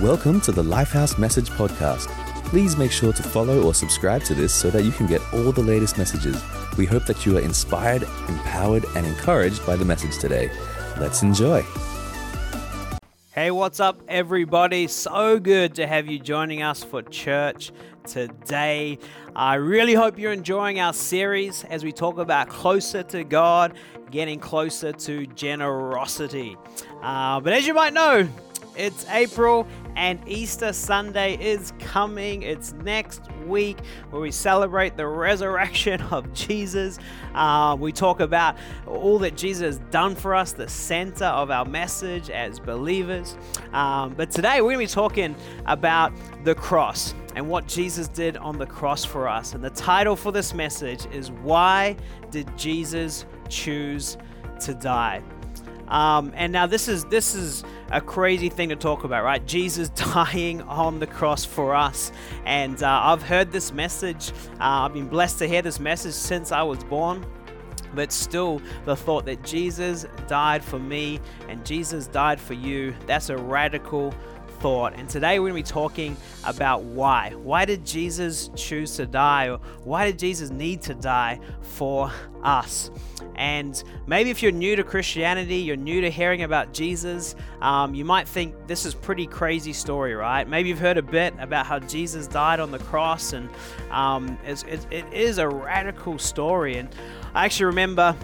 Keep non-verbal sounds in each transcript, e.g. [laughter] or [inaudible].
Welcome to the Lifehouse Message Podcast. Please make sure to follow or subscribe to this so that you can get all the latest messages. We hope that you are inspired, empowered, and encouraged by the message today. Let's enjoy. Hey, what's up, everybody? So good to have you joining us for church today. I really hope you're enjoying our series as we talk about closer to God, getting closer to generosity. Uh, but as you might know, it's April and Easter Sunday is coming. It's next week where we celebrate the resurrection [laughs] of Jesus. Uh, we talk about all that Jesus has done for us, the center of our message as believers. Um, but today we're going to be talking about the cross and what Jesus did on the cross for us. And the title for this message is Why Did Jesus Choose to Die? Um, and now this is this is a crazy thing to talk about, right? Jesus [laughs] dying on the cross for us, and uh, I've heard this message. Uh, I've been blessed to hear this message since I was born. But still, the thought that Jesus died for me and Jesus died for you—that's a radical thought. And today we're going to be talking about why. Why did Jesus choose to die? Or why did Jesus need to die for us? And maybe if you're new to Christianity, you're new to hearing about Jesus, um, you might think this is pretty crazy story, right? Maybe you've heard a bit about how Jesus died on the cross, and um, it's, it, it is a radical story. And I actually remember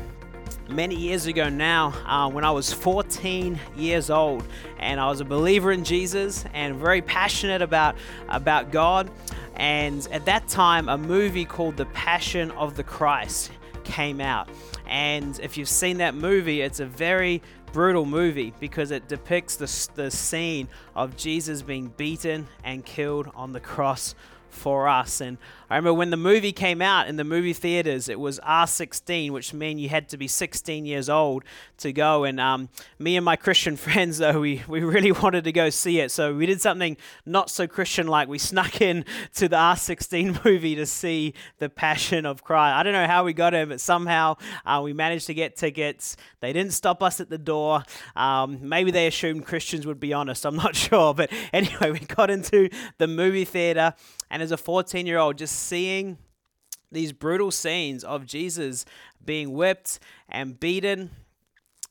many years ago now uh, when I was 14 years old, and I was a believer in Jesus and very passionate about about God. And at that time, a movie called The Passion of the Christ came out. And if you've seen that movie, it's a very brutal movie because it depicts the, the scene of Jesus being beaten and killed on the cross for us. And I remember when the movie came out in the movie theaters, it was R16, which meant you had to be 16 years old to go. And um, me and my Christian [laughs] friends, though, we, we really wanted to go see it. So we did something not so Christian like. We snuck in to the R16 [laughs] movie to see The Passion of Christ. I don't know how we got in, but somehow uh, we managed to get tickets. They didn't stop us at the door. Um, maybe they assumed Christians would be honest. I'm not [laughs] sure. But anyway, we got into the movie theater. And as a 14 year old, just seeing these brutal scenes of Jesus being whipped and beaten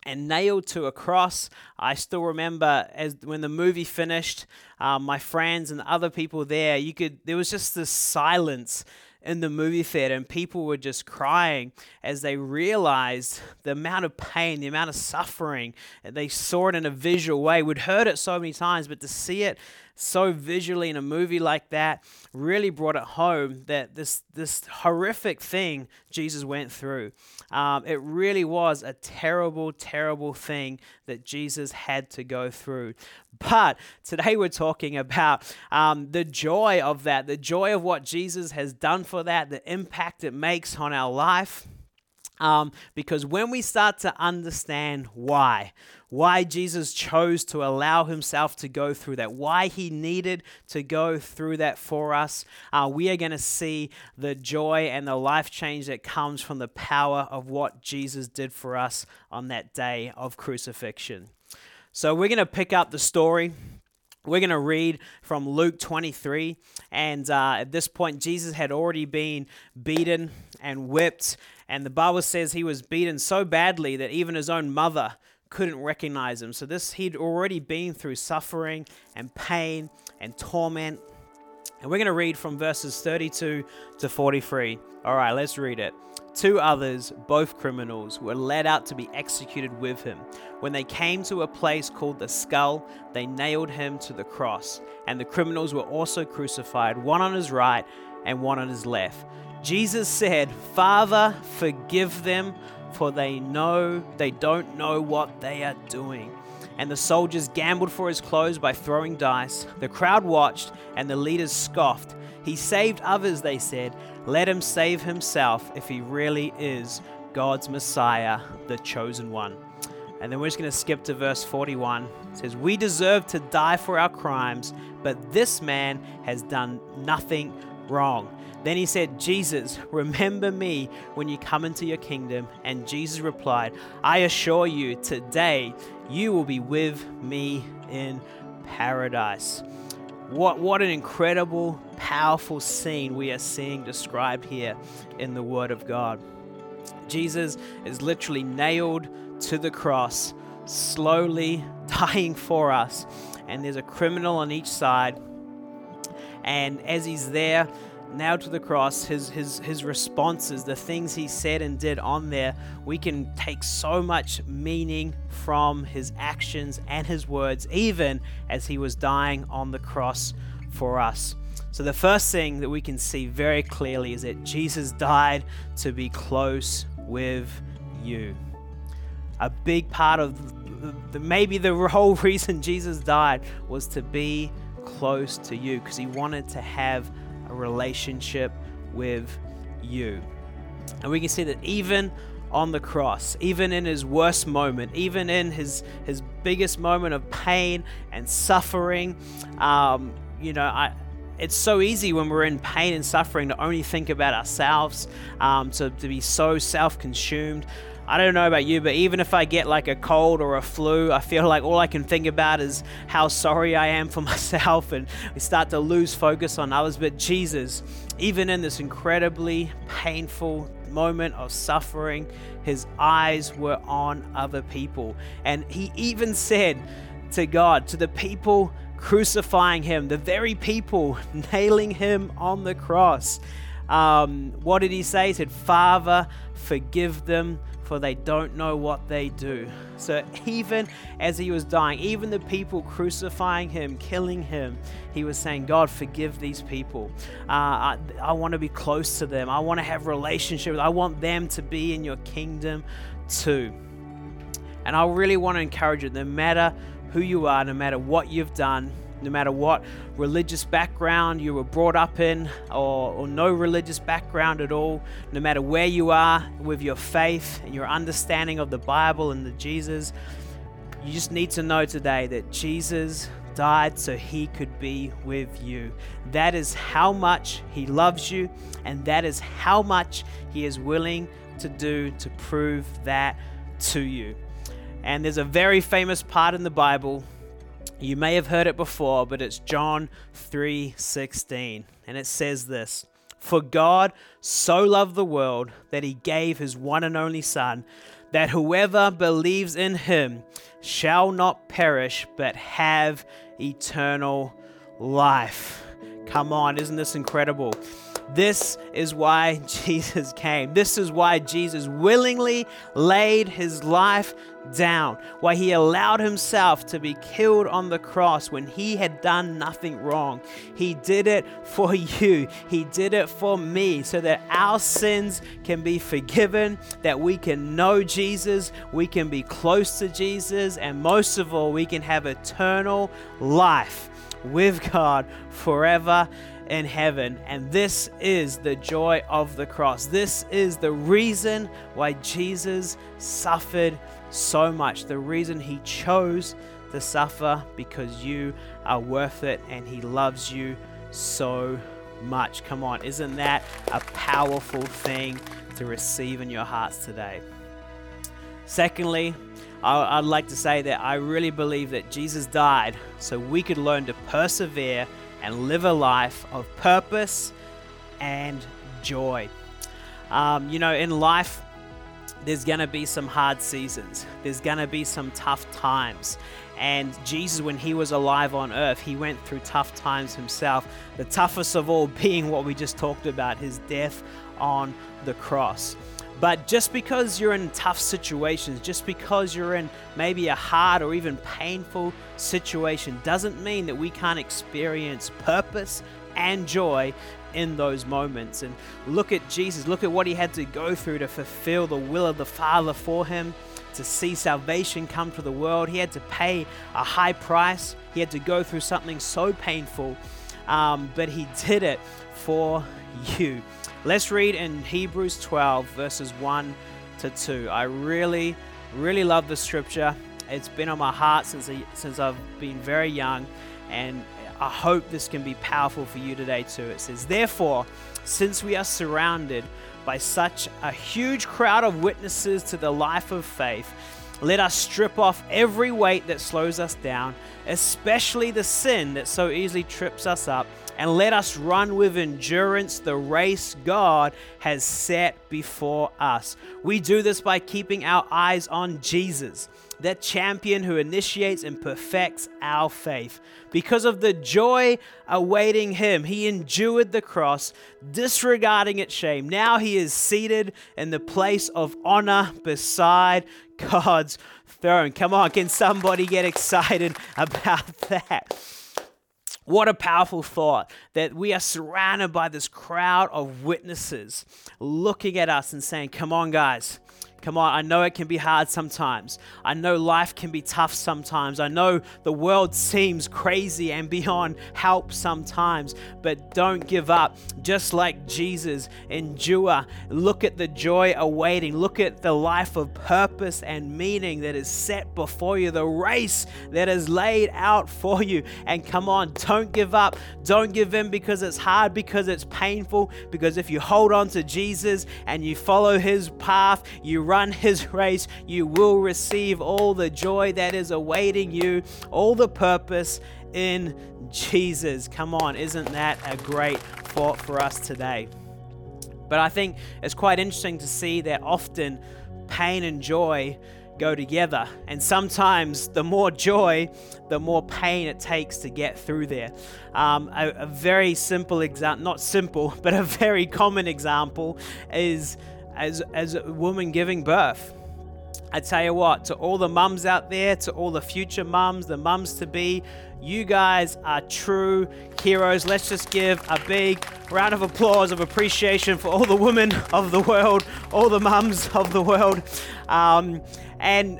and nailed to a cross. I still remember as when the movie finished, um, my friends and other people there, you could there was just this silence in the movie theater, and people were just crying as they realized the amount of pain, the amount of suffering. They saw it in a visual way. We'd heard it so many times, but to see it so visually in a movie like that really brought it home that this this horrific thing Jesus went through. Um, it really was a terrible, terrible thing that Jesus had to go through. But today we're talking about um, the joy of that, the joy of what Jesus has done for that, the impact it makes on our life. Um, because when we start to understand why, why Jesus chose to allow himself to go through that, why he needed to go through that for us, uh, we are going to see the joy and the life change that comes from the power of what Jesus did for us on that day of crucifixion. So we're going to pick up the story we're going to read from Luke 23. And uh, at this point, Jesus had already been beaten and whipped. And the Bible says he was beaten so badly that even his own mother couldn't recognize him. So this he'd already been through suffering and pain and torment. And we're going to read from verses 32 to 43. All right, let's read it. Two others, both criminals, were led out to be executed with him. When they came to a place called the skull, they nailed him to the cross. And the criminals were also crucified, one on his right and one on his left. Jesus said, Father, forgive them for they know they don't know what they are doing. And the soldiers gambled for his clothes by throwing dice. The crowd watched, and the leaders scoffed. He saved others, they said. Let him save himself if he really is God's Messiah, the chosen one. And then we're just going to skip to verse 41. It says, We deserve to die for our crimes, but this man has done nothing wrong. Then he said, Jesus, remember me when you come into your kingdom. And Jesus replied, I assure you, today you will be with me in paradise. What, what an incredible, powerful scene we are seeing described here in the Word of God. Jesus is literally nailed to the cross, slowly [laughs] dying for us. And there's a criminal on each side. And as he's there, nailed to the cross, his, his, his responses, the things he said and did on there, we can take so much meaning from his actions and his words, even as he was dying on the cross for us. So, the first thing that we can see very clearly is that Jesus died to be close with you. A big part of the, the, maybe the [laughs] whole reason Jesus died was to be close to you because he wanted to have a relationship with you. And we can see that even on the cross, even in his worst moment, even in his, his biggest moment of pain and suffering, um, you know, I, it's so easy when we're in pain and suffering to only think about ourselves, um, to, to be so self consumed. I don't know about you, but even if I get like a cold or a flu, I feel like all I can think about is how sorry I am for [laughs] myself, and we start to lose focus on others. But Jesus, even in this incredibly painful moment of suffering, his eyes were on other people. And he even said to God, to the people crucifying him, the very people [laughs] nailing him on the cross, um, what did he say? He said, Father, forgive them, for they don't know what they do. So even as he was dying, even the people crucifying him, killing him, he was saying, God, forgive these people. Uh, I, I want to be close to them. I want to have relationships. I want them to be in your kingdom too. And I really want to encourage you, no matter who you are, no matter what you've done, no matter what religious background you were brought up in or, or, no religious background at all, no matter where you are with your faith and your understanding of the Bible and the Jesus, you just need to know today that Jesus died so he could be with you. That is how much he loves you, and that is how much he is willing to do to prove that to you. And there's a very famous part in the Bible you may have heard it before, but it's John 3:16, and it says this: "For God so loved the world that he gave his one and only son, that whoever believes in him shall not perish but have eternal life." Come on, isn't this incredible? This is why [laughs] Jesus came. This is why Jesus willingly laid his life down, why he allowed himself to be killed on the cross when he had done nothing wrong. He did it for you, he did it for me, so that our sins can be forgiven, that we can know Jesus, we can be close to Jesus, and most of all, we can have eternal life with God forever in heaven. And this is the joy of the cross. This is the reason why Jesus suffered so much. The reason he chose to suffer because you are worth it and he loves you so much. Come on, isn't that a powerful thing to receive in your hearts today? Secondly, I'd like to say that I really believe that Jesus died so we could learn to persevere and live a life of purpose and joy. Um, you know, in life, there's going to be some hard seasons, there's going to be some tough times. And Jesus, when he was alive on earth, he went through tough times himself. The toughest of all [laughs] being what we just talked about his death on the cross. But just because you're in tough situations, just because you're in maybe a hard or even painful situation, doesn't mean that we can't experience purpose and joy in those moments. And look at Jesus, look at what he had to go through to fulfill the will of the Father for him, to see salvation come to the world. He had to pay a high price, he had to go through something so painful, um, but he did it for you. Let's read in Hebrews 12, verses 1 to 2. I really, really love the scripture. It's been on my heart since, since I've been very young, and I hope this can be powerful for you today too. It says, Therefore, since we are surrounded by such a huge crowd of witnesses to the life of faith, Let us strip off every weight that slows us down, especially the sin that so easily trips us up, and let us run with endurance the race God has set before us. We do this by keeping our eyes on Jesus, that champion who initiates and perfects our faith. Because of the joy awaiting him, he endured the cross, disregarding its shame. Now he is seated in the place of honor beside God's throne. Come on, can somebody get excited about [laughs] that? What a powerful thought that we are surrounded by this crowd of witnesses looking at us and saying, Come on, guys, Come on, I know it can be hard sometimes. I know life can be tough sometimes. I know the world seems crazy and beyond help sometimes, but don't give up. Just like Jesus, endure. Look at the joy awaiting. Look at the life of purpose and meaning that is set before you, the race that is laid out for you. And come on, don't give up. Don't give in because it's hard, because it's painful. Because if you hold on to Jesus and you follow his path, you run his [laughs] race, you will receive all the joy that is awaiting you, all the purpose in Jesus. Come on, isn't that a great thought for us today? But I think it's quite interesting to see that often pain and joy go together. And sometimes the more joy, the more pain it takes to get through there. Um, a, a very simple example, not simple, [laughs] but a very common example is as, as a woman giving birth. I tell you what, to all the mums out there, to all the future mums, the mums to be, you guys are true heroes. Let's just give a big round of applause of appreciation for all the women of the world, all the mums of the world. Um, and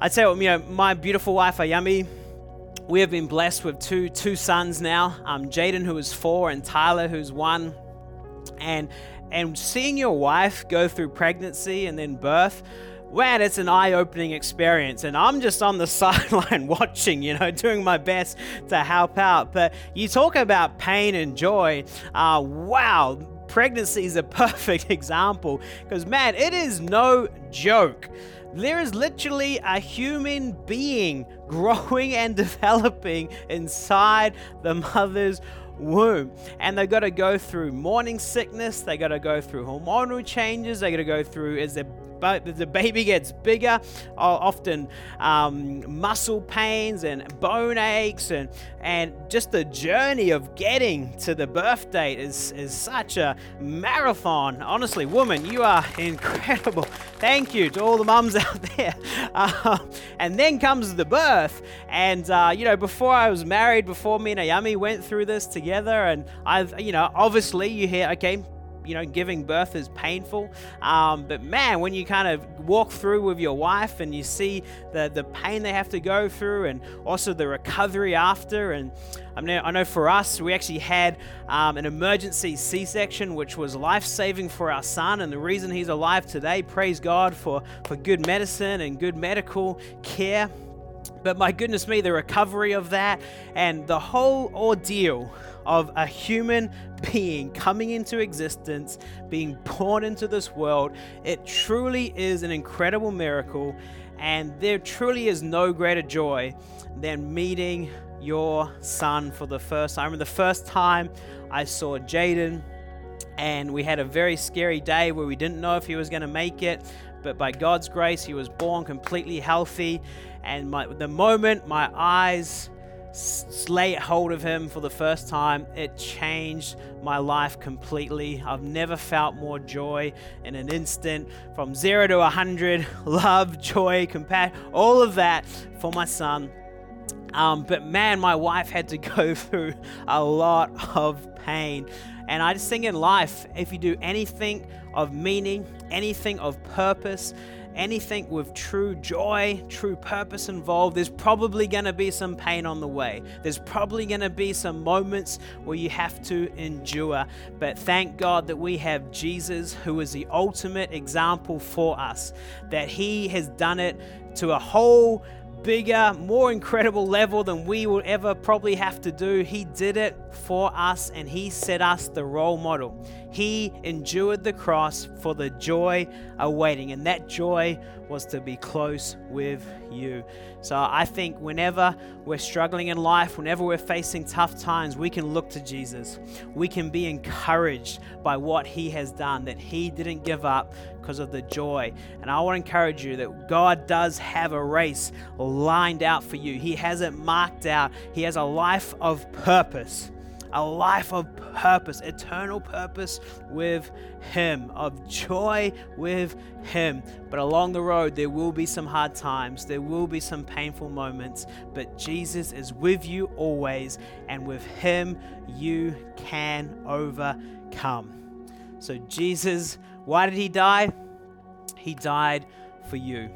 I tell you, you know, my beautiful wife Ayami, we have been blessed with two two sons now. Um, Jaden, who is four, and Tyler, who's one. And and seeing your wife go through pregnancy and then birth, man, it's an eye opening experience. And I'm just on the [laughs] sideline watching, you know, doing my best to help out. But you talk about pain and joy. Uh, wow, pregnancy is a [laughs] perfect example because, man, it is no joke. There is literally a human being [laughs] growing and developing inside the mother's womb. And they've got to go through morning sickness, they got to go through hormonal changes, they got to go through as their the baby gets bigger, often um, muscle pains and bone aches, and, and just the journey of getting to the birth date is, is such a marathon. Honestly, woman, you are incredible. Thank you to all the mums [laughs] out there. Uh, and then comes the birth. And, uh, you know, before I was married, before me and Ayami went through this together, and I've, you know, obviously you hear, okay, you know, giving birth is painful. Um, but man, when you kind of walk through with your wife and you see the, the pain they have to go through and also the recovery after. And I, I know for us, we actually had um, an emergency C section, which was life saving for our son. And the reason he's alive today, praise God for, for good medicine and good medical care. But my goodness me, the recovery of that and the whole ordeal of a human being coming into existence, being born into this world. It truly is an incredible miracle, and there truly is no greater joy than meeting your son for the first time. I remember the first time I saw Jaden, and we had a very scary day where we didn't know if he was going to make it, but by God's grace, he was born completely healthy. And my, the moment my eyes lay hold of him for the first time, it changed my life completely. I've never felt more joy in an instant from zero to a hundred [laughs] love, joy, compassion, all of that for my son. Um, but man, my wife had to [laughs] go through a lot of pain. And I just think in life, if you do anything of meaning, anything of purpose, anything with true joy, true purpose involved, there's probably going to be some pain on the way. There's probably going to be some moments where you have to endure. But thank God that we have Jesus, who is the ultimate example for us, that He has done it to a whole bigger, more incredible level than we will ever probably have to do. He did it for us and He set us the role model. He endured the cross for the joy awaiting, and that joy was to be close with you. So I think whenever we're struggling in life, whenever we're facing tough times, we can look to Jesus. We can be encouraged by what He has done, that He didn't give up because of the joy. And I want to encourage you that God does have a race lined out for you, He has it marked out, He has a life of purpose a life of purpose, eternal purpose with Him, of joy with Him. But along the road, there will be some hard times, there will be some painful moments, but Jesus is with you always, and with Him, you can overcome. So, Jesus, why did He die? He died for you,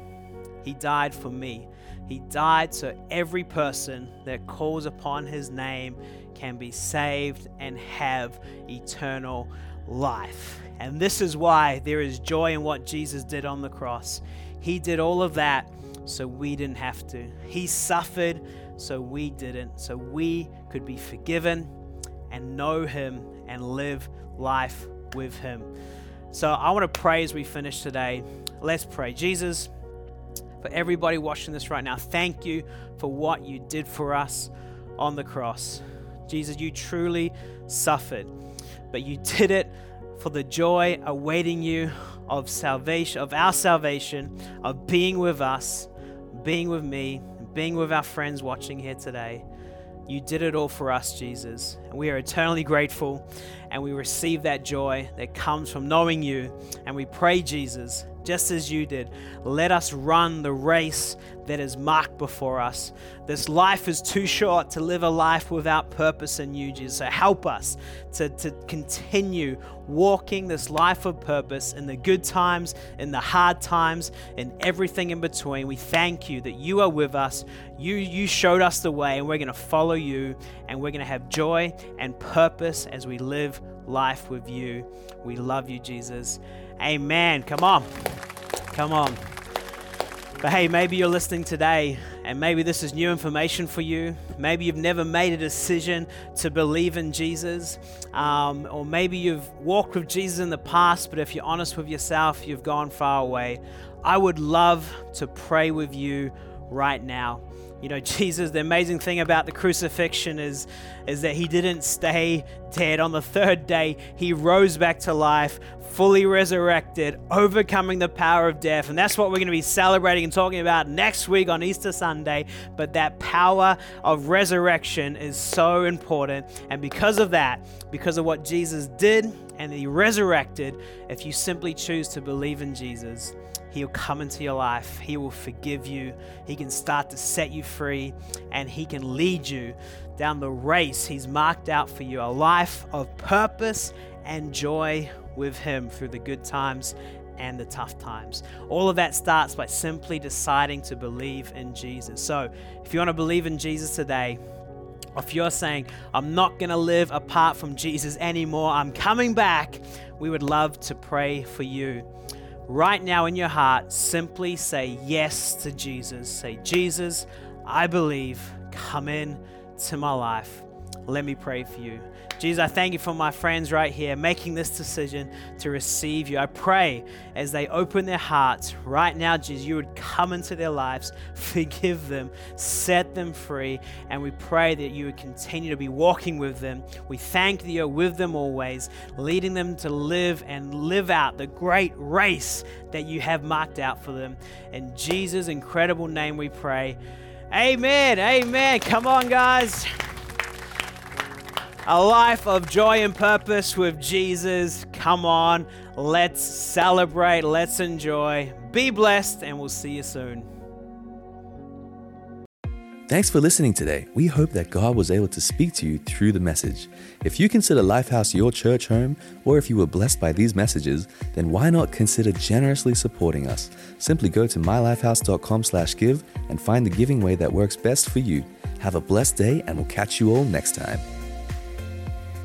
He died for me. He died so every person that calls upon his name can be saved and have eternal life. And this is why there is joy in what Jesus did on the cross. He did all of that so we didn't have to. He suffered so we didn't, so we could be forgiven and know Him and live life with Him. So I want to pray as we finish today. Let's pray. Jesus, for everybody watching this right now, thank you for what you did for us on the cross. Jesus, you truly suffered, but you did it for the joy awaiting you of salvation, of our salvation, of being with us, being with me, being with our friends watching here today. You did it all for us, Jesus. And we are eternally grateful and we receive that joy that comes from knowing you. And we pray, Jesus, just as you did. Let us run the race that is marked before us. This life is too short to live a life without purpose in you, Jesus. So help us to, to continue walking this life of purpose in the good times, in the hard times, in everything in between. We thank you that you are with us. You, you showed us the way, and we're going to follow you, and we're going to have joy and purpose as we live life with you. We love you, Jesus. Amen. Come on. Come on. But hey, maybe you're listening today and maybe this is new information for you. Maybe you've never made a decision to believe in Jesus. Um, or maybe you've walked with Jesus in the past, but if you're honest with yourself, you've gone far away. I would love to pray with you right now. You know, [laughs] Jesus, the amazing thing about the crucifixion is, is that he didn't stay dead. On the third day, he rose back to life, fully resurrected, overcoming the power of death. And that's what we're going to be celebrating and talking about next week on Easter Sunday. But that power of resurrection is so important. And because of that, because of what Jesus did and he resurrected, if you simply choose to believe in Jesus, He'll come into your life. He will forgive you. He can start to set you free and He can lead you down the race He's marked out for you a life of purpose and joy with Him through the good times and the tough times. All of that starts by simply deciding to believe in Jesus. So, if you want to believe in Jesus today, if you're saying, I'm not going to live apart from Jesus anymore, I'm coming back, we would love to pray for you right now in your heart, simply say yes to Jesus. Say, Jesus, I believe, come in to my life. Let me pray for you. Jesus, I thank you for my friends right here making this decision to receive you. I pray as they open their hearts right now, Jesus, you would come into their lives, [laughs] forgive them, set them free, and we pray that you would continue to be walking with them. We thank that you're with them always, leading them to live and live out the great race that you have marked out for them. In Jesus' incredible name we pray. Amen. Amen. Come on, guys a life of joy and purpose with Jesus. Come on, let's celebrate, let's enjoy. Be blessed, and we'll see you soon. Thanks for listening today. We hope that God was able to speak to you through the message. If you consider Lifehouse your church home, or if you were blessed by these messages, then why not consider generously supporting us? Simply go to mylifehouse.com/give and find the giving way that works best for you. Have a blessed day, and we'll catch you all next time.